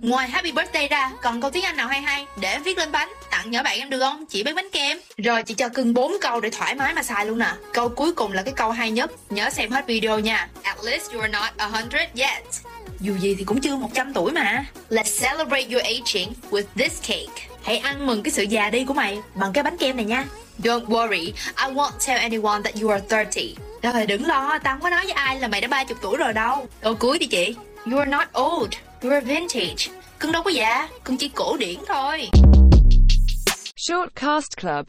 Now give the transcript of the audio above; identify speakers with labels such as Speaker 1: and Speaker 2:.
Speaker 1: Ngoài happy birthday ra, còn câu tiếng Anh nào hay hay để em viết lên bánh, tặng nhỏ bạn em được không? Chị bán bánh kem. Rồi chị cho cưng 4 câu để thoải mái mà xài luôn nè. Câu cuối cùng là cái câu hay nhất, nhớ xem hết video nha. At least you are not 100 yet. Dù gì thì cũng chưa 100 tuổi mà. Let's celebrate your aging with this cake. Hãy ăn mừng cái sự già đi của mày bằng cái bánh kem này nha. Don't worry, I won't tell anyone that you are 30. Rồi đừng lo, tao không có nói với ai là mày đã 30 tuổi rồi đâu. Câu cuối đi chị. You are not old, We're vintage. Cưng đâu có già, cưng chỉ cổ điển thôi.
Speaker 2: Shortcast Club